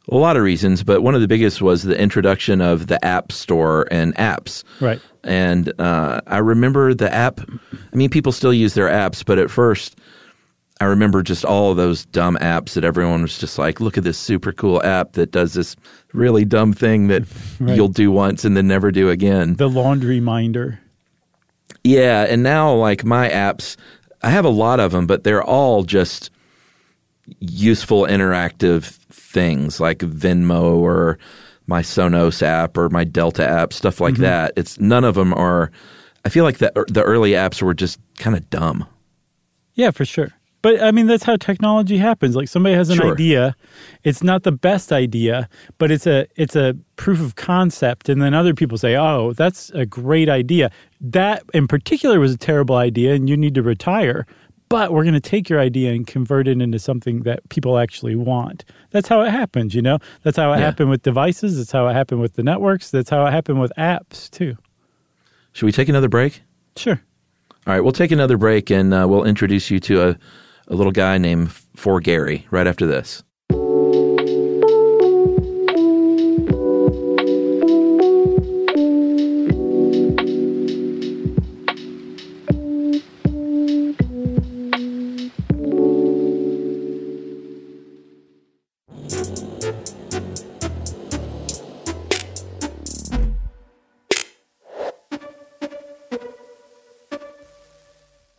a lot of reasons. But one of the biggest was the introduction of the App Store and apps. Right. And uh, I remember the app. I mean, people still use their apps, but at first, I remember just all of those dumb apps that everyone was just like, "Look at this super cool app that does this really dumb thing that Right. you'll do once and then never do again." The laundry minder. Yeah, and now like my apps, I have a lot of them, but they're all just useful interactive things like Venmo or my Sonos app or my Delta app, stuff like mm-hmm. that. It's none of them are. I feel like the the early apps were just kind of dumb. Yeah, for sure. But I mean, that's how technology happens. Like somebody has an Sure. idea, it's not the best idea, but it's a it's a proof of concept, and then other people say, "Oh, that's a great idea." That in particular was a terrible idea, and you need to retire. But we're going to take your idea and convert it into something that people actually want. That's how it happens, you know. That's how it Yeah. happened with devices. That's how it happened with the networks. That's how it happened with apps too. Should we take another break? Sure. All right, we'll take another break and uh, we'll introduce you to a, a little guy named For Gary right after this.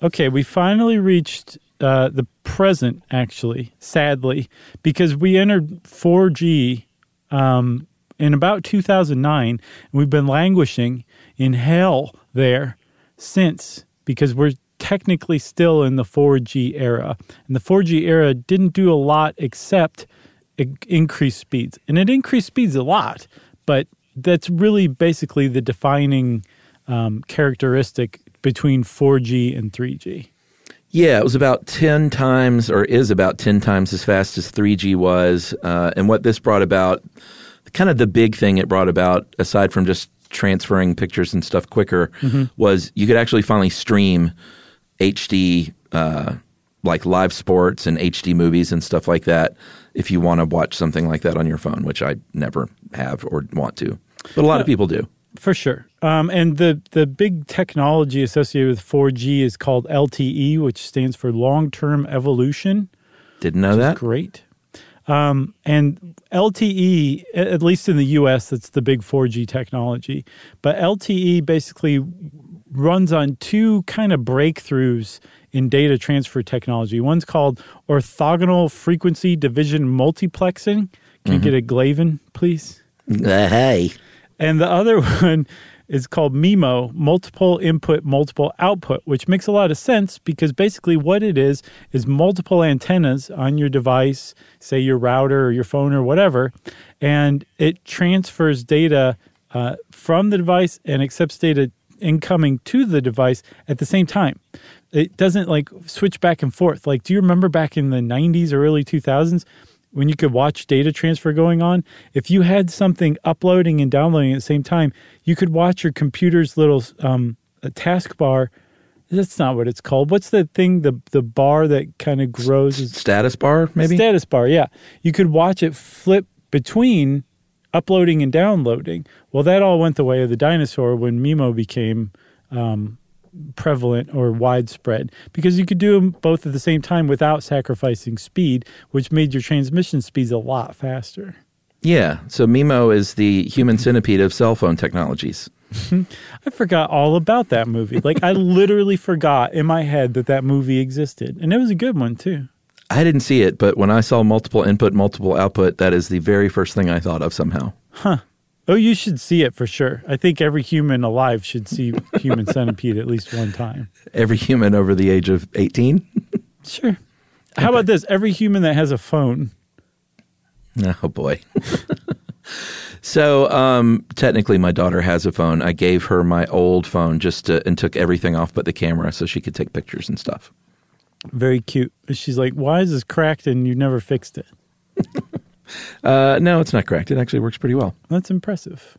Okay, we finally reached uh, the present, actually, sadly, because we entered 4G um, in about 2009, and we've been languishing in hell there since because we're technically still in the 4G era. And the 4G era didn't do a lot except increase speeds. And it increased speeds a lot, but that's really basically the defining um, characteristic between 4G and 3G. Yeah, it was about 10 times, or is about 10 times as fast as 3G was. Uh, and what this brought about, kind of the big thing it brought about, aside from just transferring pictures and stuff quicker, was you could actually finally stream HD, uh, like live sports and HD movies and stuff like that if you want to watch something like that on your phone, which I never have or want to. But a lot of people do. For sure. Um, and the, the big technology associated with 4G is called LTE, which stands for long term evolution. Didn't know that? Great. Um, and LTE, at least in the US, that's the big 4G technology. But LTE basically runs on two kind of breakthroughs in data transfer technology. One's called orthogonal frequency division multiplexing. Can you get a Glavin, please? Uh, hey. And the other one is called MIMO, multiple input, multiple output, which makes a lot of sense because basically what it is is multiple antennas on your device, say your router or your phone or whatever, and it transfers data uh, from the device and accepts data incoming to the device at the same time. It doesn't like switch back and forth. Like, do you remember back in the 90s or early 2000s? When you could watch data transfer going on, if you had something uploading and downloading at the same time, you could watch your computer's little um, taskbar. That's not what it's called. What's the thing? The the bar that kind of grows is Status bar, maybe? status bar. Yeah, you could watch it flip between uploading and downloading. Well, that all went the way of the dinosaur when MIMO became um, prevalent or widespread because you could do them both at the same time without sacrificing speed, which made your transmission speeds a lot faster. Yeah. So MIMO is the human centipede of cell phone technologies. I forgot all about that movie. Like I literally forgot in my head that that movie existed, and it was a good one too. I didn't see it, but when I saw multiple input, multiple output, that is the very first thing I thought of somehow. Oh, you should see it for sure. I think every human alive should see Human Centipede at least one time. Every human over the age of 18? Sure. How about this? Every human that has a phone. Oh, boy. so, um, technically, my daughter has a phone. I gave her my old phone just to, and took everything off but the camera so she could take pictures and stuff. Very cute. She's like, "Why is this cracked and you never fixed it?" Uh, no, it's not cracked. It actually works pretty well. That's impressive.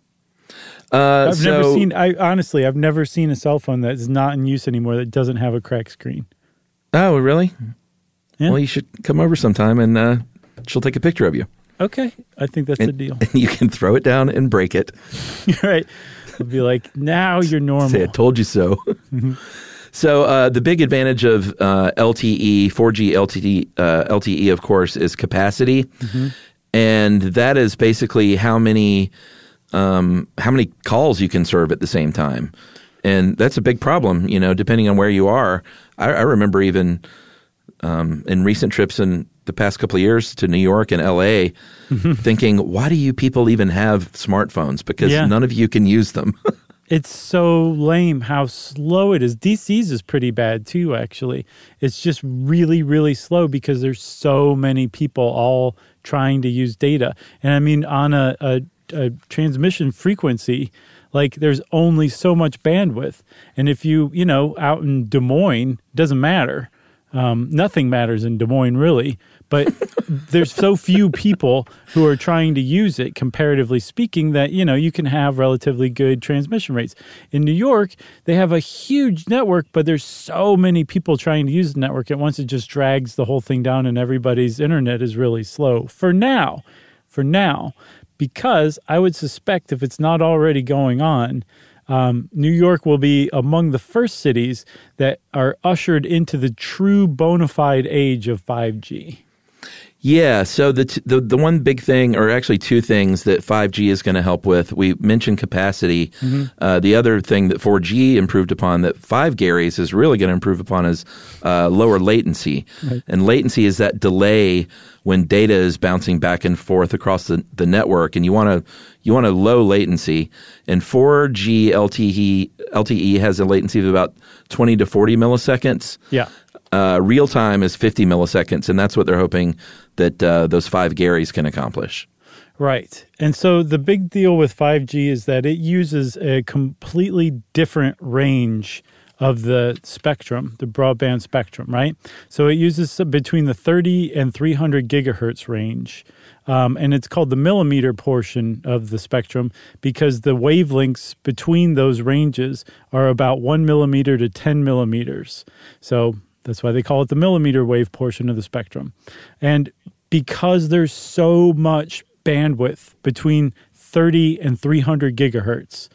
Uh, I've so, never seen. I honestly, I've never seen a cell phone that is not in use anymore that doesn't have a cracked screen. Oh, really? Yeah. Well, you should come over sometime and uh, she'll take a picture of you. Okay, I think that's the deal. and you can throw it down and break it. right? I'll be like, now you're normal. Say, I told you so. So uh, the big advantage of uh, LTE, 4G LTE, uh, LTE, of course, is capacity, and that is basically how many um, how many calls you can serve at the same time, and that's a big problem. You know, depending on where you are. I, I remember even um, in recent trips in the past couple of years to New York and LA, thinking, why do you people even have smartphones? Because Yeah. none of you can use them. It's so lame how slow it is. DC's is pretty bad too, actually. It's just really, really slow because there's so many people all trying to use data. And I mean, on a, a, a transmission frequency, like there's only so much bandwidth. And if you, you know, out in Des Moines, doesn't matter. Um, nothing matters in Des Moines, really. But there's so few people who are trying to use it, comparatively speaking, that you know you can have relatively good transmission rates. In New York, they have a huge network, but there's so many people trying to use the network at once. It just drags the whole thing down, and everybody's internet is really slow for now. For now, because I would suspect if it's not already going on, um, New York will be among the first cities that are ushered into the true bona fide age of 5G. Yeah. So the, t- the the one big thing, or actually two things that 5G is going to help with, we mentioned capacity. Mm-hmm. Uh, the other thing that 4G improved upon that 5 Garys is really going to improve upon is uh, lower latency. Right. And latency is that delay when data is bouncing back and forth across the, the network, and you want to you want a low latency. And 4G LTE LTE has a latency of about 20 to 40 milliseconds. Yeah. Uh, real time is 50 milliseconds, and that's what they're hoping that uh, those five Garys can accomplish. Right. And so the big deal with 5G is that it uses a completely different range of the spectrum, the broadband spectrum, right? So it uses between the 30 and 300 gigahertz range. Um, and it's called the millimeter portion of the spectrum because the wavelengths between those ranges are about one millimeter to 10 millimeters. So that's why they call it the millimeter wave portion of the spectrum. And because there's so much bandwidth between 30 and 300 gigahertz,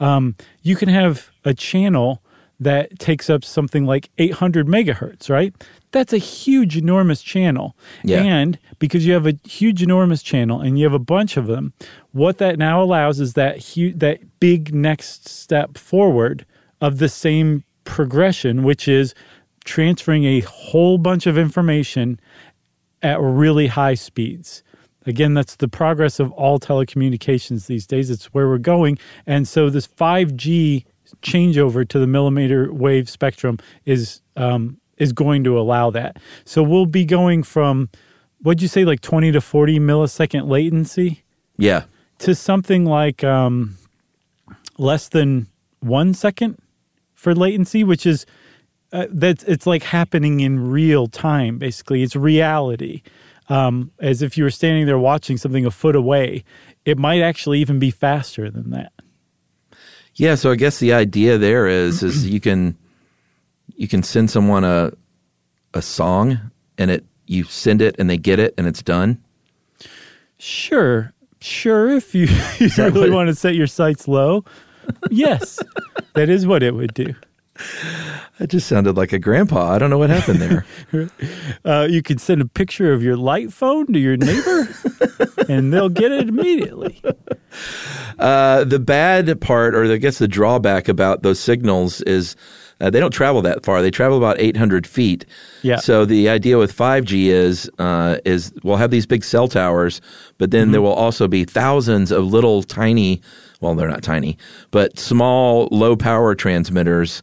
um, you can have a channel that takes up something like 800 megahertz, right? That's a huge, enormous channel. Yeah. And because you have a huge, enormous channel and you have a bunch of them, what that now allows is that hu- that big next step forward of the same progression, which is transferring a whole bunch of information at really high speeds. Again, that's the progress of all telecommunications these days. It's where we're going. And so this 5G changeover to the millimeter wave spectrum is um, is going to allow that. So we'll be going from what'd you say, like 20 to 40 millisecond latency? Yeah. To something like um, less than one second for latency, which is uh, that's it's like happening in real time. Basically, it's reality. Um, as if you were standing there watching something a foot away. It might actually even be faster than that. Yeah, so I guess the idea there is is you can you can send someone a a song and it you send it and they get it and it's done. Sure, sure. If you, you really want to set your sights low, yes, that is what it would do. That just sounded like a grandpa. I don't know what happened there. uh, you could send a picture of your light phone to your neighbor, and they'll get it immediately. Uh, the bad part, or I guess the drawback about those signals is uh, they don't travel that far. They travel about 800 feet. Yeah. So the idea with 5G is uh, is we'll have these big cell towers, but then mm-hmm. there will also be thousands of little tiny, well, they're not tiny, but small low power transmitters,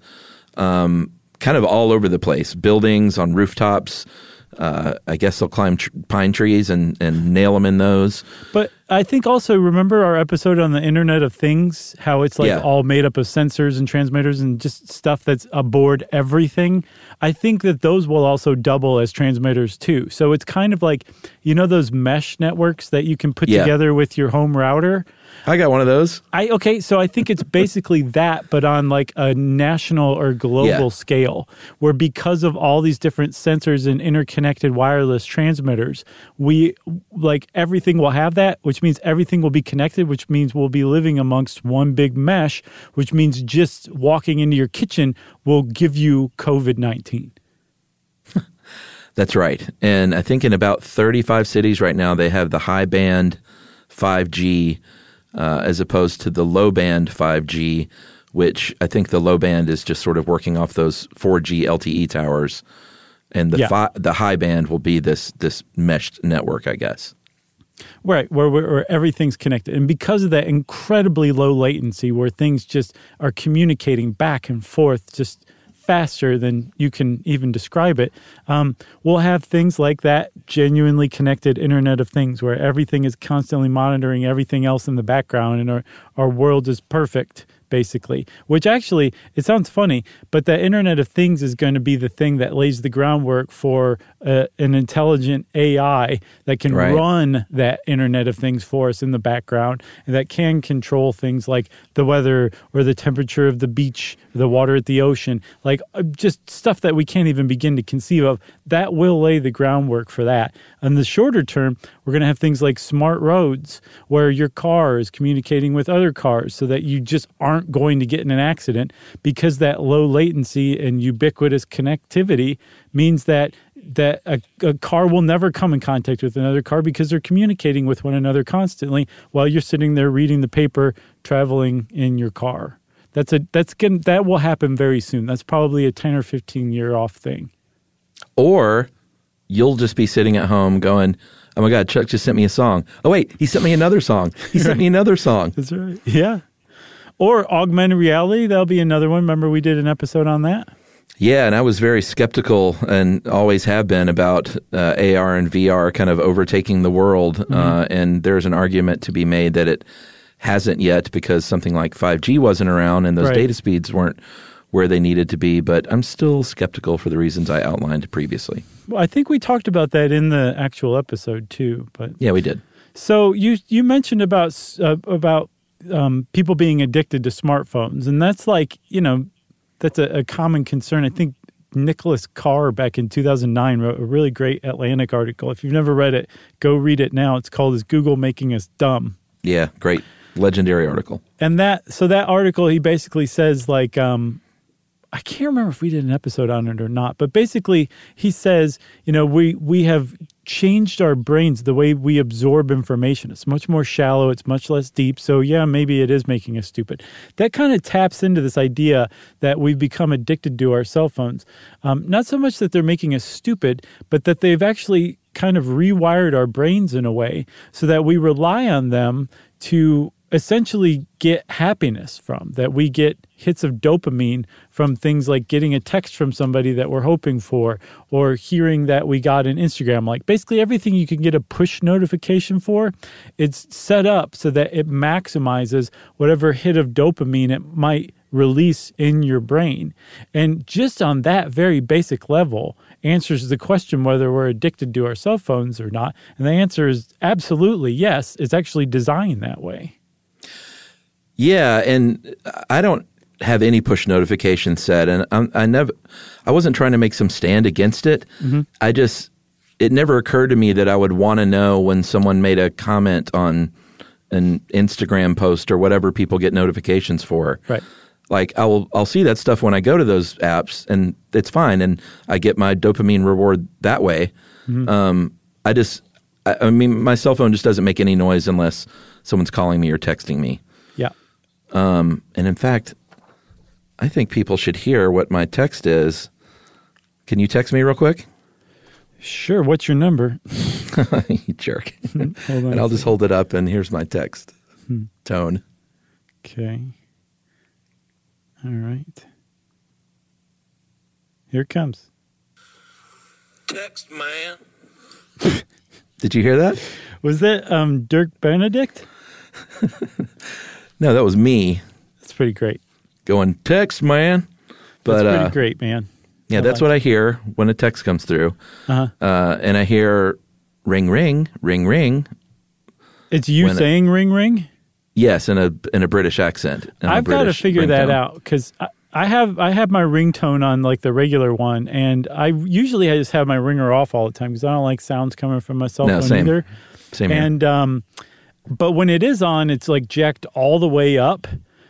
um, kind of all over the place, buildings on rooftops. Uh, I guess they'll climb tr- pine trees and, and nail them in those. But I think also remember our episode on the Internet of Things, how it's like yeah. all made up of sensors and transmitters and just stuff that's aboard everything. I think that those will also double as transmitters too. So it's kind of like you know those mesh networks that you can put yeah. together with your home router. I got one of those. I okay, so I think it's basically that, but on like a national or global yeah. scale, where because of all these different sensors and interconnected wireless transmitters, we like everything will have that, which means everything will be connected, which means we'll be living amongst one big mesh, which means just walking into your kitchen will give you COVID nineteen. That's right. And I think in about 35 cities right now, they have the high band 5G uh, as opposed to the low band 5G, which I think the low band is just sort of working off those 4G LTE towers, and the yeah. fi- the high band will be this this meshed network, I guess. Right, where, where everything's connected. And because of that incredibly low latency, where things just are communicating back and forth just faster than you can even describe it. Um, we'll have things like that genuinely connected Internet of Things where everything is constantly monitoring everything else in the background and our, our world is perfect basically. Which actually, it sounds funny, but the Internet of Things is going to be the thing that lays the groundwork for uh, an intelligent AI that can right. run that Internet of Things for us in the background and that can control things like the weather or the temperature of the beach the water at the ocean, like uh, just stuff that we can't even begin to conceive of. That will lay the groundwork for that. In the shorter term, we're going to have things like smart roads where your car is communicating with other cars so that you just aren't going to get in an accident because that low latency and ubiquitous connectivity means that that a, a, car will never come in contact with another car because they're communicating with one another constantly while you're sitting there reading the paper traveling in your car that's a that's going that will happen very soon. That's probably a 10 or 15 year off thing. Or you'll just be sitting at home going oh my god chuck just sent me a song. Oh wait he sent me another song. He sent me another song. That's right. Yeah. Or augmented reality that'll be another one. Remember we did an episode on that? Yeah, and I was very skeptical and always have been about uh, AR and VR kind of overtaking the world. Mm-hmm. Uh, and there's an argument to be made that it hasn't yet because something like 5G wasn't around and those right. data speeds weren't where they needed to be. But I'm still skeptical for the reasons I outlined previously. Well, I think we talked about that in the actual episode too. But yeah, we did. So you you mentioned about uh, about um, people being addicted to smartphones, and that's like you know that's a, a common concern. I think Nicholas Carr back in 2009 wrote a really great Atlantic article. If you've never read it, go read it now. It's called "Is Google Making Us Dumb?" Yeah, great, legendary article. And that so that article he basically says like um, I can't remember if we did an episode on it or not, but basically he says, you know, we we have changed our brains the way we absorb information. It's much more shallow, it's much less deep. So yeah, maybe it is making us stupid. That kind of taps into this idea that we've become addicted to our cell phones. Um, not so much that they're making us stupid, but that they've actually kind of rewired our brains in a way so that we rely on them to essentially get happiness from, that we get hits of dopamine from things like getting a text from somebody that we're hoping for or hearing that we got an Instagram like. Basically, everything you can get a push notification for, it's set up so that it maximizes whatever hit of dopamine it might release in your brain. And just on that very basic level, answers the question whether we're addicted to our cell phones or not. And the answer is absolutely yes. It's actually designed that way. Yeah, and I don't have any push notifications set, and I'm, i never, I wasn't trying to make some stand against it. Mm-hmm. I just, it never occurred to me that I would want to know when someone made a comment on an Instagram post or whatever people get notifications for. Right. Like I'll I'll see that stuff when I go to those apps, and it's fine, and I get my dopamine reward that way. Mm-hmm. Um, I just, I, I mean, my cell phone just doesn't make any noise unless someone's calling me or texting me. Um, and in fact, I think people should hear what my text is. Can you text me real quick? Sure. What's your number? you jerk. and I'll just hold it up, and here's my text hmm. tone. Okay. All right. Here it comes. Text man. Did you hear that? Was that um, Dirk Benedict? No, that was me. That's pretty great. Going text, man. But that's pretty uh, great, man. Yeah, that's what. I hear when a text comes through. Uh-huh. Uh, and I hear ring, ring, ring, ring. It's you saying ring, ring. Yes, in a in a British accent. I've got to figure ringtone. that out because I, I, have I have my ringtone on like the regular one, and I usually I just have my ringer off all the time because I don't like sounds coming from my cell no, phone same. either. Same. And um, but when it is on, it's like jacked all the way up.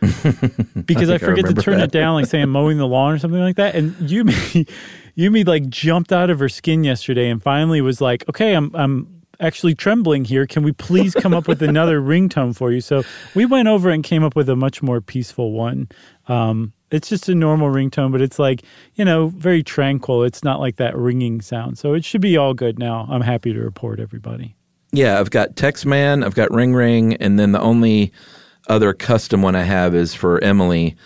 because I, I forget I to turn that. it down, like say I'm mowing the lawn or something like that. And Yumi, Yumi like jumped out of her skin yesterday and finally was like, "Okay, I'm I'm actually trembling here. Can we please come up with another ringtone for you?" So we went over and came up with a much more peaceful one. Um, it's just a normal ringtone, but it's like you know very tranquil. It's not like that ringing sound, so it should be all good now. I'm happy to report everybody. Yeah, I've got TextMan, I've got Ring Ring, and then the only other custom one I have is for Emily.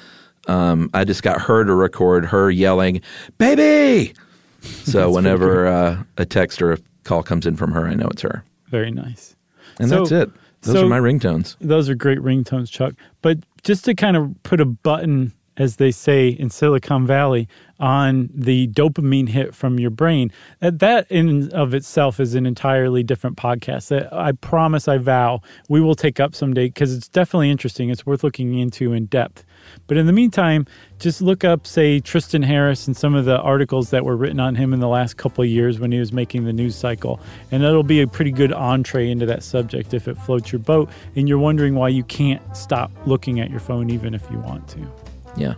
Um, I just got her to record her yelling, "Baby!" So whenever uh, a text or a call comes in from her, I know it's her. Very nice. And so, that's it. Those so are my ringtones. Those are great ringtones, Chuck. But just to kind of put a button as they say in Silicon Valley, on the dopamine hit from your brain. That, that in of itself is an entirely different podcast that I promise, I vow, we will take up someday because it's definitely interesting. It's worth looking into in depth. But in the meantime, just look up, say, Tristan Harris and some of the articles that were written on him in the last couple years when he was making the news cycle. And that'll be a pretty good entree into that subject if it floats your boat and you're wondering why you can't stop looking at your phone even if you want to. Yeah.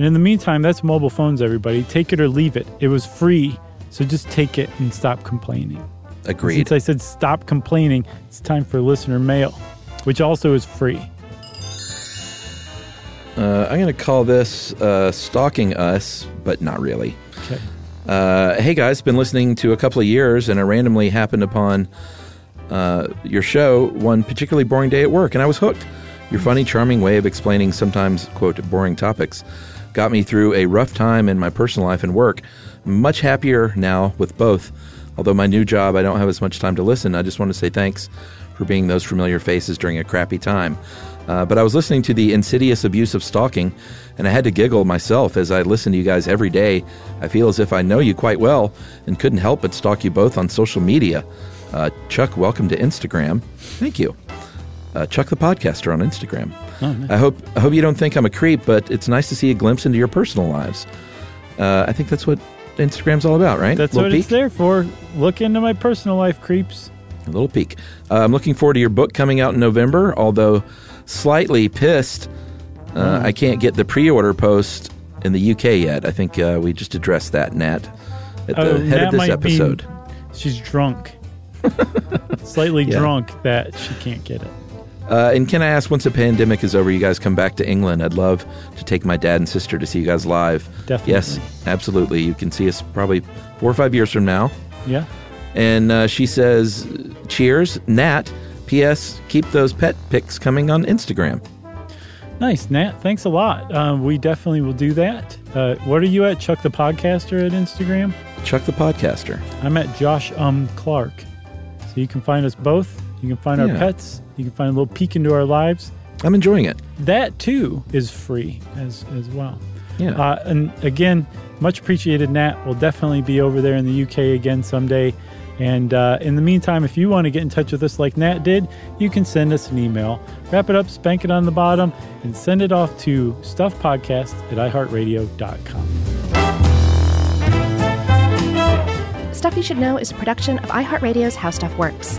And in the meantime, that's mobile phones, everybody. Take it or leave it. It was free, so just take it and stop complaining. Agreed. Since I said stop complaining, it's time for listener mail, which also is free. Uh, I'm going to call this uh, Stalking Us, but not really. Okay. Uh, hey guys, been listening to a couple of years, and I randomly happened upon uh, your show one particularly boring day at work, and I was hooked. Your funny, charming way of explaining sometimes, quote, boring topics got me through a rough time in my personal life and work. Much happier now with both. Although my new job, I don't have as much time to listen. I just want to say thanks for being those familiar faces during a crappy time. Uh, but I was listening to the insidious abuse of stalking, and I had to giggle myself as I listen to you guys every day. I feel as if I know you quite well and couldn't help but stalk you both on social media. Uh, Chuck, welcome to Instagram. Thank you. Uh, Chuck the Podcaster on Instagram. Oh, nice. I hope I hope you don't think I'm a creep, but it's nice to see a glimpse into your personal lives. Uh, I think that's what Instagram's all about, right? That's what it's peek? there for. Look into my personal life, creeps. A little peek. Uh, I'm looking forward to your book coming out in November, although slightly pissed uh, I can't get the pre-order post in the UK yet. I think uh, we just addressed that, Nat, at the Oh, head Nat of this might be- episode. She's drunk. Slightly Yeah. drunk that she can't get it. Uh, and can I ask, once the pandemic is over, you guys come back to England? I'd love to take my dad and sister to see you guys live. Definitely. Yes, absolutely. You can see us probably four or five years from now. Yeah. And uh, she says, "Cheers, Nat." P.S. Keep those pet pics coming on Instagram. Nice, Nat. Thanks a lot. Uh, we definitely will do that. Uh, what are you at, Chuck the Podcaster at Instagram? Chuck the podcaster. I'm at Josh Um Clark. So you can find us both. You can find our pets. You can find a little peek into our lives. I'm enjoying it. That too is free as as well. Yeah. Uh, and again, much appreciated, Nat. We'll definitely be over there in the UK again someday. And uh, in the meantime, if you want to get in touch with us like Nat did, you can send us an email. Wrap it up, spank it on the bottom, and send it off to stuffpodcast at iheartradio.com. Stuff You Should Know is a production of iHeartRadio's How Stuff Works.